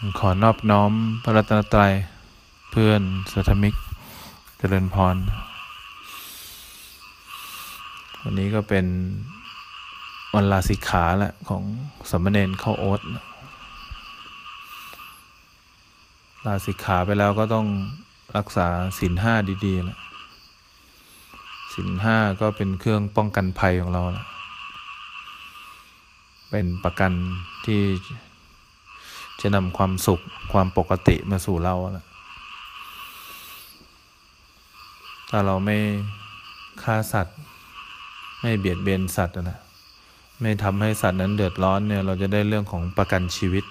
ขอนอบน้อมพระรัตนตรัยเพื่อนสัทมิกเจริญพร วันนี้ก็เป็นวันลาสิกขาแหละของสมณเณรเข้าโอ๊ตลาสิกขาไปแล้วก็ต้องรักษาศีลห้าดีๆแหละศีลห้าก็เป็นเครื่องป้องกันภัยของเราแหละเป็นประกันที่ จะนำความสุขความปกติมาสู่เราแหละถ้าเราไม่ฆ่าสัตว์ ไม่เบียดเบียนสัตว์นะไม่ทำให้สัตว์นั้นเดือดร้อนเนี่ยเราจะได้เรื่องของประกันชีวิต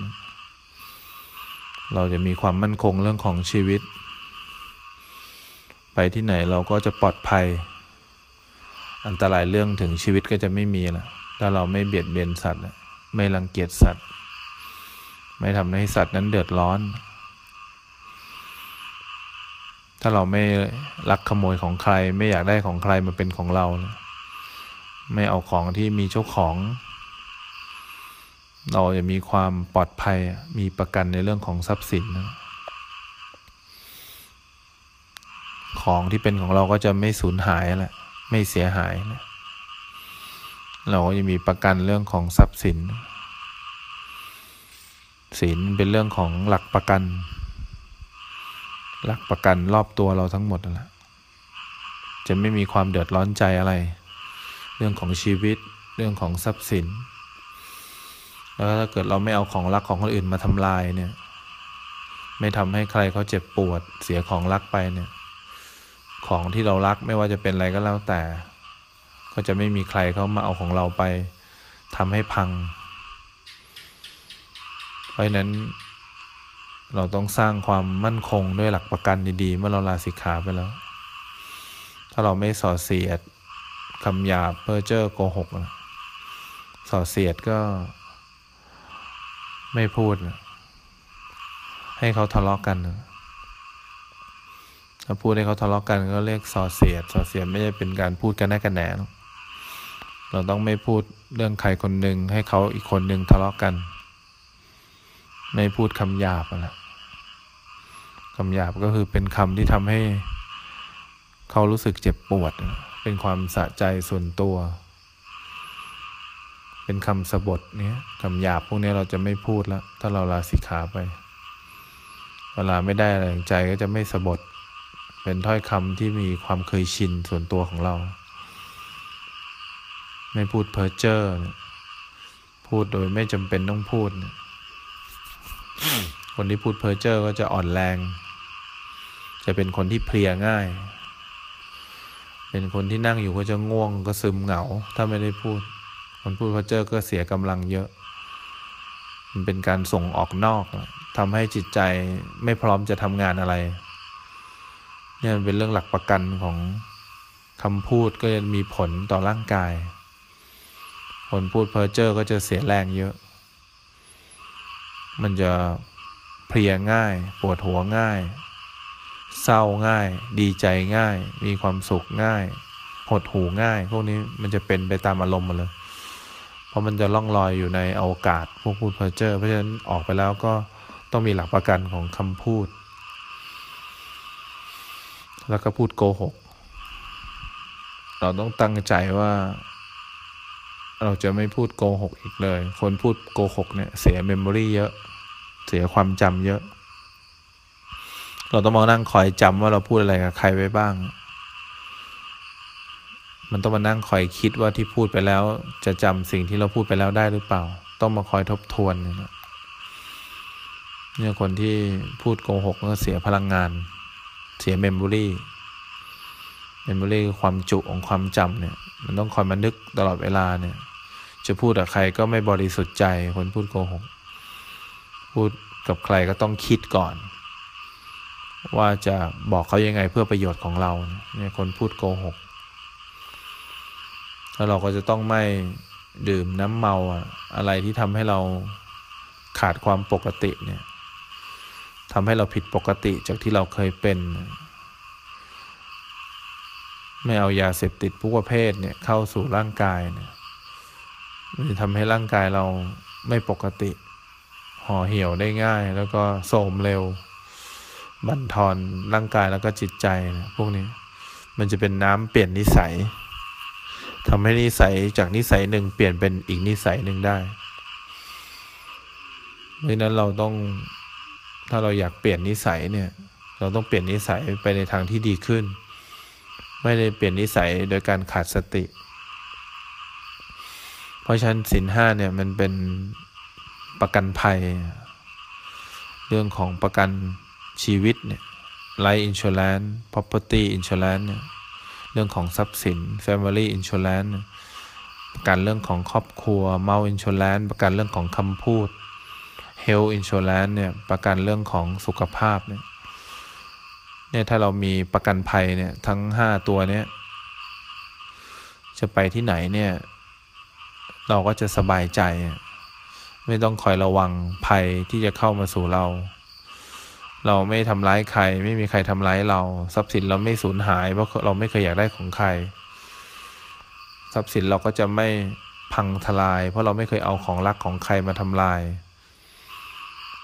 เราจะมีความมั่นคงเรื่องของชีวิต ไปที่ไหนเราก็จะปลอดภัย อันตรายเรื่องถึงชีวิตก็จะไม่มีละถ้าเราไม่เบียดเบียนสัตว์ ไม่รังเกียจสัตว์ ไม่ทำให้สัตว์นั้นเดือดร้อน ถ้าเราไม่ลักขโมยของใคร ไม่อยากได้ของใครมาเป็นของเรา ไม่เอาของที่มีเจ้าของ เราจะมีความปลอดภัยมีประกันในเรื่องของทรัพย์สินของที่เป็นของเราก็จะไม่สูญหายแหละไม่เสียหายนะเราก็จะมีประกันเรื่องของทรัพย์สิน ศีลเป็นเรื่องของหลักประกัน หลักประกันรอบตัวเราทั้งหมดนั่นแหละจะไม่มีความเดือดร้อนใจอะไร เรื่องของชีวิตเรื่องของทรัพย์สิน แล้วถ้าเกิดเราไม่เอาของรักของคนอื่นมาทำลายเนี่ย ไม่ทำให้ใครเขาเจ็บปวดเสียของรักไปเนี่ย ของที่เรารักไม่ว่าจะเป็นอะไรก็แล้วแต่ ก็จะไม่มีใครเขามาเอาของเราไปทำให้พัง ราะฉะนั้นเราต้องสร้างความมั่นคงด้วยหลักประกันดีๆ เมื่อเราลาสิกขาไปแล้ว ถ้าเราไม่ส่อเสียดคำหยาบเพ้อเจ้อโกหกนะส่อเสียดก็ไม่พูดนะให้เขาทะเลาะกกันนะถ้าพูดให้เขาทะเลาะกกันก็เรียกส่อเสียดส่อเสียดไม่ใช่เป็นการพูดกันแน่กันแหนเราต้องไม่พูดเรื่องใครคนหนึ่งให้เขาอีกคนหนึ่งทะเลาะกัน ไม่พูดคำหยาบนะคำหยาบก็คือเป็นคำที่ทำให้ เขารู้สึกเจ็บปวด เป็นความสะใจส่วนตัว เป็นคำสบทเนี้ยคำหยาบพวกนี้เราจะไม่พูดแล้ว ถ้าเราลาสิกขาไป เวลาไม่ได้อะไรใจก็จะไม่สบท เป็นถ้อยคำที่มีความเคยชินส่วนตัวของเรา ไม่พูดเพ้อเจ้อพูดโดยไม่จำเป็นต้องพูด คนที่พูดเพ้อเจ้อก็จะอ่อนแรง จะเป็นคนที่เพลียง่าย เป็นคนที่นั่งอยู่ก็จะง่วงก็ซึมเหงา ถ้าไม่ได้พูด คนพูดเพ้อเจ้อก็เสียกำลังเยอะ มันเป็นการส่งออกนอกทำให้จิตใจไม่พร้อมจะทำงานอะไร เนี่ยเป็นเรื่องหลักประกันของคำพูดก็จะมีผลต่อร่างกาย คนพูดเพ้อเจ้อก็จะเสียแรงเยอะ มันจะเพลียง่าย ปวดหัวง่าย เศร้าง่าย ดีใจง่าย มีความสุขง่าย หดหูง่าย พวกนี้มันจะเป็นไปตามอารมณ์มาเลย เพราะมันจะล่องลอยอยู่ในอวกาศพวกพูดเพอเจ้อเพราะฉะนั้นออกไปแล้วก็ต้องมีหลักประกันของคำพูด แล้วก็พูดโกหก เราต้องตั้งใจว่า เราจะไม่พูดโกหกอีกเลย คนพูดโกหกเนี่ยเสียเมมโมรีเยอะ เสียความจำเยอะ เราต้องมานั่งคอยจำว่าเราพูดอะไรกับใครไว้บ้าง มันต้องมานั่งคอยคิดว่าที่พูดไปแล้ว จะจำสิ่งที่เราพูดไปแล้วได้หรือเปล่า ต้องมาคอยทบทวนเนี่ยเนี่ยคนที่พูดโกหกก็เสียพลังงาน เสีย memory memory คือความจุของความจำเนี่ย มันต้องคอยมานึกตลอดเวลาเนี่ย จะพูดกับใครก็ไม่บริสุทธิ์ใจคนพูดโกหก พูดกับใครก็ต้องคิดก่อน ว่าจะบอกเขายังไงเพื่อประโยชน์ของเราเนี่ยคนพูดโกหกแล้วเราก็จะต้องไม่ดื่มน้ำเมาอะไรที่ทำให้เราขาดความปกติเนี่ยทำให้เราผิดปกติจากที่เราเคยเป็น ไม่เอายาเสพติดทุกประเภทเนี่ยเข้าสู่ร่างกายเนี่ย มันจะทำให้ร่างกายเราไม่ปกติ ห่อเหี่ยวได้ง่าย แล้วก็โสมเร็ว บั่นทอนร่างกายแล้วก็จิตใจนะพวกนี้ มันจะเป็นน้ำเปลี่ยนนิสัยทำให้นิสัยจากนิสัยหนึ่งเปลี่ยนเป็นอีกนิสัยหนึ่งได้เพราะนั้นเราต้องถ้าเราอยากเปลี่ยนนิสัยเนี่ย เราต้องเปลี่ยนนิสัยไปในทางที่ดีขึ้น ไม่ได้เปลี่ยนนิสัยโดยการขาดสติ ราะฉะนั้นสินห้าเนี่ยมันเป็นประกันภัย เรื่องของประกันชีวิตเนี่ย life insurance property insurance เนี่ยเรื่องของทรัพย์สิน family insurance ประกันเรื่องของครอบครัว m o u insurance ประกันเรื่องของคำพูด health insurance เนี่ยประกันเรื่องของสุขภาพเนี่ยเนี่ยถ้าเรามีประกันภัยเนี่ยทั้งห้าตัวเนี้ยจะไปที่ไหนเนี่ย เราก็จะสบายใจ ไม่ต้องคอยระวังภัยที่จะเข้ามาสู่เรา เราไม่ทำร้ายใคร ไม่มีใครทำร้ายเรา ทรัพย์สินเราไม่สูญหาย เพราะเราไม่เคยอยากได้ของใคร ทรัพย์สินเราก็จะไม่พังทลาย เพราะเราไม่เคยเอาของรักของใครมาทำลาย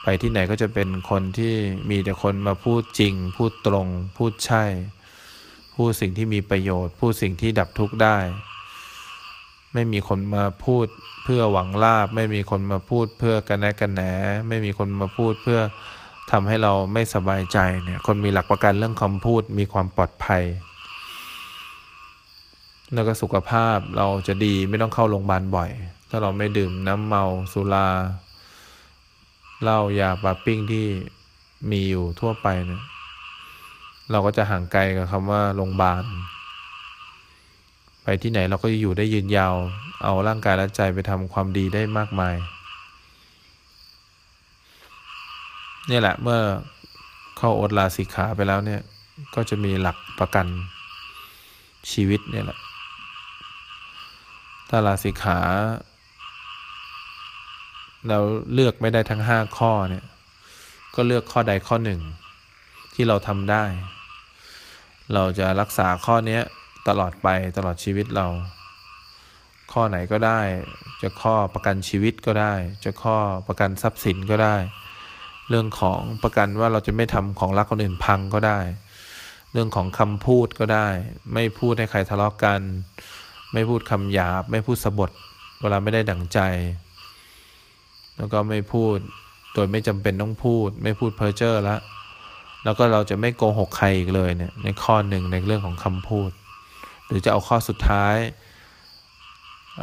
ไปที่ไหนก็จะเป็นคนที่มีแต่คนมาพูดจริง พูดตรง พูดใช่ พูดสิ่งที่มีประโยชน์ พูดสิ่งที่ดับทุกข์ได้ ไม่มีคนมาพูดเพื่อหวังลาบ ไม่มีคนมาพูดเพื่อกันแนกันแหนไม่มีคนมาพูดเพื่อทำให้เราไม่สบายใจเนี่ยคนมีหลักประกันเรื่องคำพูดมีความปลอดภัย แล้วก็สุขภาพเราจะดีไม่ต้องเข้าโรงพยาบาลบ่อย ถ้าเราไม่ดื่มน้ำเมาสุราเหล้ายาปาปิ้งที่มีอยู่ทั่วไปเนี่ยเราก็จะห่างไกลกับคำว่าโรงพยาบาล ไปที่ไหนเราก็อยู่ได้ยืนยาว เอาร่างกายและใจไปทำความดีได้มากมายนี่แหละเมื่อเข้าอดลาสิกขาไปแล้วเนี่ย ก็จะมีหลักประกันชีวิตเนี่ยแหละ ถ้าลาสิกขา เราเลือกไม่ได้ทั้งห้าข้อเนี่ย ก็เลือกข้อใดข้อหนึ่ง ที่เราทำได้ เราจะรักษาข้อนี้ ตลอดไปตลอดชีวิตเรา ข้อไหนก็ได้ จะข้อประกันชีวิตก็ได้ จะข้อประกันทรัพย์สินก็ได้ เรื่องของประกันว่าเราจะไม่ทำของรักคนอื่นพังก็ได้ เรื่องของคำพูดก็ได้ ไม่พูดให้ใครทะเลาะกกัน ไม่พูดคำหยาบ ไม่พูดสบทเวลาไม่ได้ดั่งใจ แล้วก็ไม่พูดโดยไม่จำเป็นต้องพูด ไม่พูดเพ้อเจ้อละแล้วก็เราจะไม่โกหกใครอีกเลยเนี่ยในข้อหนึ่งในเรื่องของคำพูด หรือจะเอาข้อสุดท้าย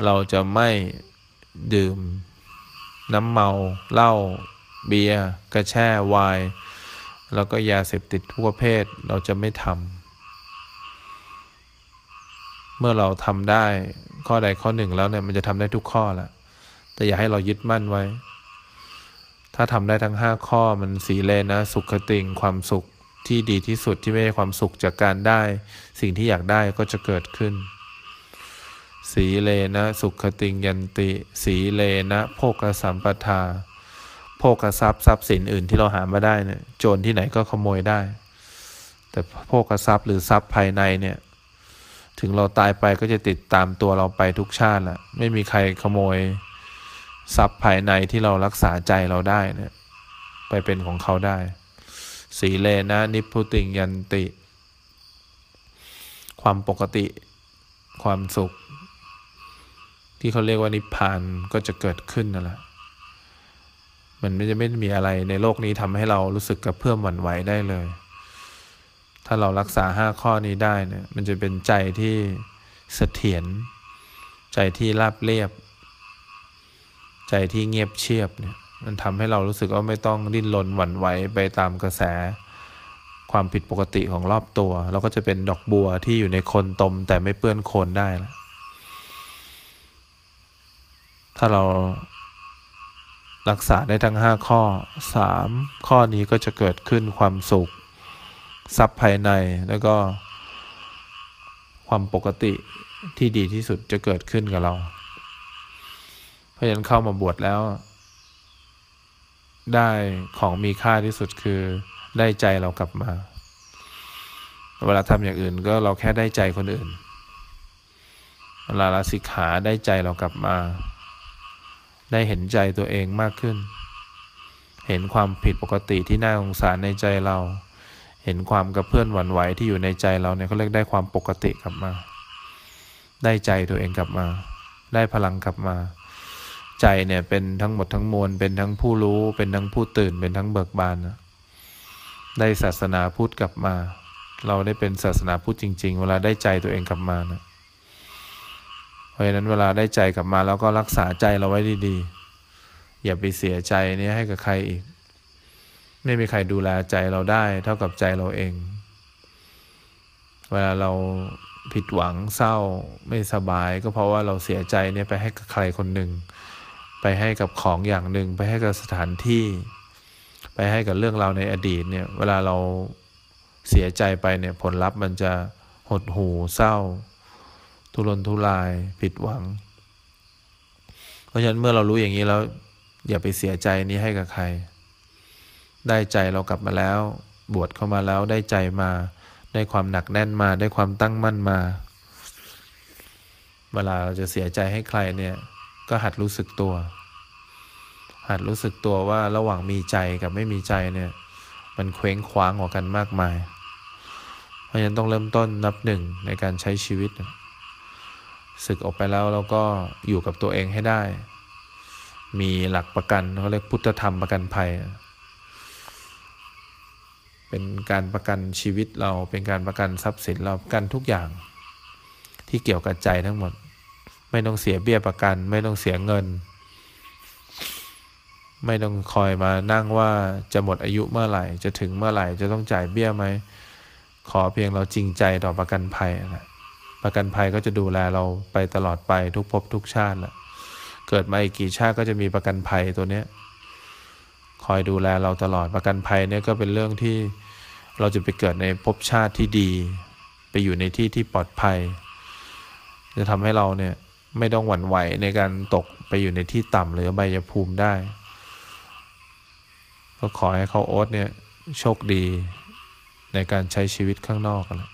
เราจะไม่ดื่มน้ำเมาเหล้าเบียร์กระแช่ไวน์แล้วก็ยาเสพติดทุกประเภทเราจะไม่ทำเมื่อเราทำได้ข้อใดข้อหนึ่งแล้วเนี่ยมันจะทำได้ทุกข้อล้วแต่อย่าให้เรายึดมั่นไว้ ถ้าทำได้ทั้งห้าข้อมันสีเลนะ สุขติงความสุข ที่ดีที่สุดที่ไม่ใช่ความสุขจากการได้ สิ่งที่อยากได้ก็จะเกิดขึ้น สีเลนะสุขติงยันติ สีเลนะโภกสัมปทาโภกทรัพย์ทรัพย์สินอื่นที่เราหามาได้เนี่ยโจรที่ไหนก็ขโมยได้ แต่โภกทรัพย์หรือทรัพย์ภายในเนี่ยถึงเราตายไปก็จะติดตามตัวเราไปทุกชาติแหละไม่มีใครขโมยทรัพย์ภายในที่เรารักษาใจเราได้เนี่ยไปเป็นของเขาได้ สีเลนะนิพุติงยันติ ความปกติความสุข ที่เขาเรียกว่านิพพานก็จะเกิดขึ้นนั่นแหละมันไม่จะไม่มีอะไรในโลกนี้ทำให้เรารู้สึกกระเพื่อมหวั่นไหวได้เลย ถ้าเรารักษาห้าข้อนี้ได้เนี่ยมันจะเป็นใจที่เสถียรใจที่ราบเรียบ ใจที่เงียบเชียบเนี่ย มันทำให้เรารู้สึกว่าไม่ต้องดิ้นรนหวั่นไหวไปตามกระแส ความผิดปกติของรอบตัว เราก็จะเป็นดอกบัวที่อยู่ในคนตมแต่ไม่เปื้อนโคนได้แล้วถ้าเรารักษาได้ทั้งห้าข้อสามข้อนี้ก็จะเกิดขึ้นความสุขทรัพย์ภายในแล้วก็ ความปกติที่ดีที่สุดจะเกิดขึ้นกับเรา เพราะฉะนั้นเข้ามาบวชแล้ว ได้ของมีค่าที่สุดคือได้ใจเรากลับมา เวลาทำอย่างอื่นก็เราแค่ได้ใจคนอื่น เวลาลาสิกขาได้ใจเรากลับมา ได้เห็นใจตัวเองมากขึ้น เห็นความผิดปกติที่น่าสงสารในใจเรา เห็นความกระเพื่อนหวั่นไหวที่อยู่ในใจเราเนี่ยเขาเรียกได้ความปกติกลับมา ได้ใจตัวเองกลับมา ได้พลังกลับมา ใจเนี่ยเป็นทั้งหมดทั้งมวล เป็นทั้งผู้รู้ เป็นทั้งผู้ตื่น เป็นทั้งเบิกบานนะได้ศาสนาพุทธกลับมา เราได้เป็นศาสนาพุทธจริง ๆ เวลาได้ใจตัวเองกลับมานะเพราะฉะนั้นเวลาได้ใจกลับมาแล้วก็รักษาใจเราไว้ดีๆ อย่าไปเสียใจนี้ให้กับใครอีก ไม่มีใครดูแลใจเราได้เท่ากับใจเราเอง เวลาเราผิดหวังเศร้าไม่สบาย ก็เพราะว่าเราเสียใจเนี่ยไปให้กับใครคนหนึ่ง ไปให้กับของอย่างหนึ่ง ไปให้กับสถานที่ ไปให้กับเรื่องราวในอดีตเนี่ยเวลาเราเสียใจไปเนี่ยผลลัพธ์มันจะหดหู่เศร้า ทุรนทุรายผิดหวัง เพราะฉะนั้นเมื่อเรารู้อย่างนี้แล้ว อย่าไปเสียใจนี้ให้กับใคร ได้ใจเรากลับมาแล้ว บวชเข้ามาแล้วได้ใจมา ได้ความหนักแน่นมา ได้ความตั้งมั่นมา เวลาเราจะเสียใจให้ใครเนี่ย ก็หัดรู้สึกตัว หัดรู้สึกตัวว่าระหว่างมีใจกับไม่มีใจเนี่ย มันเคว้งคว้างกว่ากันมากมาย เพราะฉะนั้นต้องเริ่มต้นนับหนึ่งในการใช้ชีวิตศึกออกไปแล้วเราก็อยู่กับตัวเองให้ได้ มีหลักประกันเขาเรียกพุทธธรรมประกันภัย เป็นการประกันชีวิตเราเป็นการประกันทรัพย์สินเราประกันทุกอย่างที่เกี่ยวกับใจทั้งหมด ไม่ต้องเสียเบี้ยประกัน ไม่ต้องเสียเงิน ไม่ต้องคอยมานั่งว่าจะหมดอายุเมื่อไหร่ จะถึงเมื่อไหร่ จะต้องจ่ายเบี้ยไหม ขอเพียงเราจริงใจต่อประกันภัยนะประกันภัยก็จะดูแลเราไปตลอดไปทุกภพทุกชาติแหละเกิดมาอีกกี่ชาติก็จะมีประกันภัยตัวเนี้ยคอยดูแลเราตลอดประกันภัยเนี่ยก็เป็นเรื่องที่เราจะไปเกิดในภพชาติที่ดี ไปอยู่ในที่ที่ปลอดภัย จะทำให้เราเนี่ย ไม่ต้องหวั่นไหวในการตกไปอยู่ในที่ต่ำหรือใบยภูมิได้ ก็ขอให้เขาโอ๊ตเนี่ยโชคดีในการใช้ชีวิตข้างนอกกันแหละ